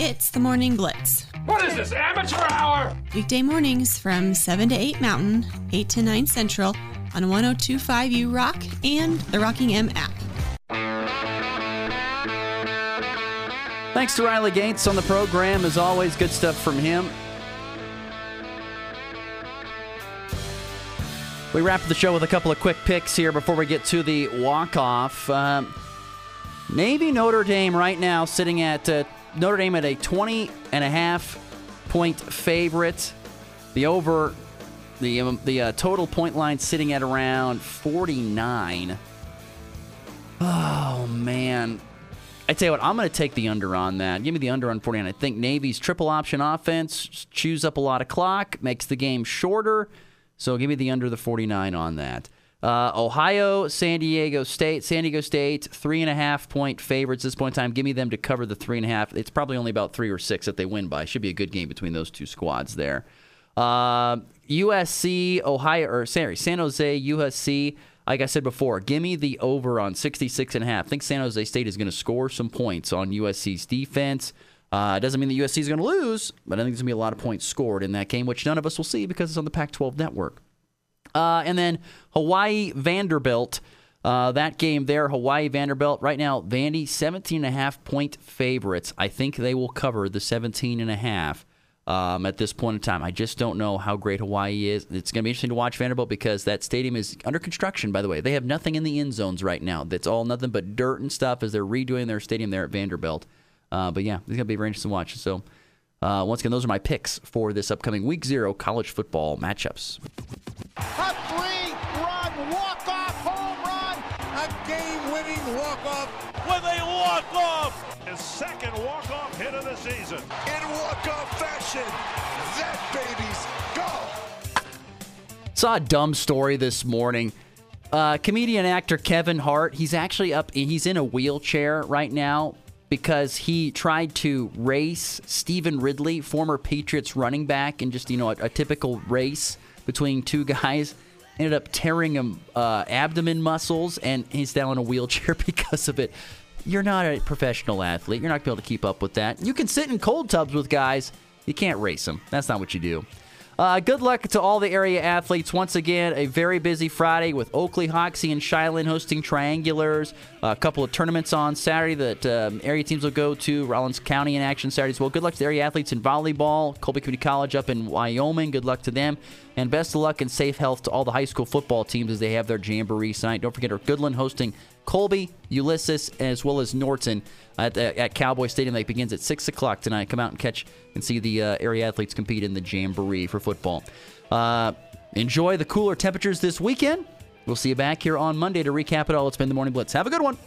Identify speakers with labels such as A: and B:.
A: It's the Morning Blitz.
B: What is this, amateur hour?
A: Weekday mornings from 7 to 8 Mountain, 8 to 9 Central on 1025 U Rock and the Rocking M app.
C: Thanks to Riley Gates on the program. As always, good stuff from him. We wrap the show with a couple of quick picks here before we get to the walk off. Um, Navy Notre Dame right now sitting at uh, Notre Dame at a 20 and a half point favorite. The over, the um, the uh, total point line sitting at around 49. Oh man, I tell you what, I'm going to take the under on that. Give me the under on 49. I think Navy's triple option offense chews up a lot of clock, makes the game shorter. So give me the under the 49 on that. Uh, Ohio, San Diego State. San Diego State, three and a half point favorites this point in time. Give me them to cover the three and a half. It's probably only about three or six that they win by. Should be a good game between those two squads there. Uh, USC, Ohio, or sorry, San Jose, USC. Like I said before, give me the over on 66 and a half. I think San Jose State is going to score some points on USC's defense. Uh, doesn't mean the USC is going to lose, but I think there's going to be a lot of points scored in that game, which none of us will see because it's on the Pac 12 network. Uh, and then Hawaii Vanderbilt. Uh, that game there, Hawaii Vanderbilt. Right now, Vandy 17 and a half point favorites. I think they will cover the 17 and a half um, at this point in time. I just don't know how great Hawaii is. It's going to be interesting to watch Vanderbilt because that stadium is under construction, by the way. They have nothing in the end zones right now. That's all nothing but dirt and stuff as they're redoing their stadium there at Vanderbilt. Uh, but yeah, it's going to be very interesting to watch. So, uh, once again, those are my picks for this upcoming Week Zero college football matchups.
D: A game-winning walk-off
E: with a walk-off. His second walk-off hit of the season.
D: In walk-off fashion, that baby's go.
C: Saw a dumb story this morning. Uh, comedian actor Kevin Hart. He's actually up. He's in a wheelchair right now because he tried to race Stevan Ridley, former Patriots running back, in just you know a, a typical race between two guys. Ended up tearing him uh, abdomen muscles, and he's now in a wheelchair because of it. You're not a professional athlete. You're not going to be able to keep up with that. You can sit in cold tubs with guys. You can't race them. That's not what you do. Uh, good luck to all the area athletes. Once again, a very busy Friday with Oakley, Hoxie, and Shiloh hosting triangulars. a couple of tournaments on Saturday that um, area teams will go to. Rawlins County in action Saturday as well. Good luck to the area athletes in volleyball. Colby Community College up in Wyoming. Good luck to them. And best of luck and safe health to all the high school football teams as they have their jamboree tonight. Don't forget our Goodland hosting Colby, Ulysses, as well as Norton at, at Cowboy Stadium. That begins at 6 o'clock tonight. Come out and catch and see the uh, area athletes compete in the Jamboree for football. Uh, enjoy the cooler temperatures this weekend. We'll see you back here on Monday to recap it all. It's been the Morning Blitz. Have a good one.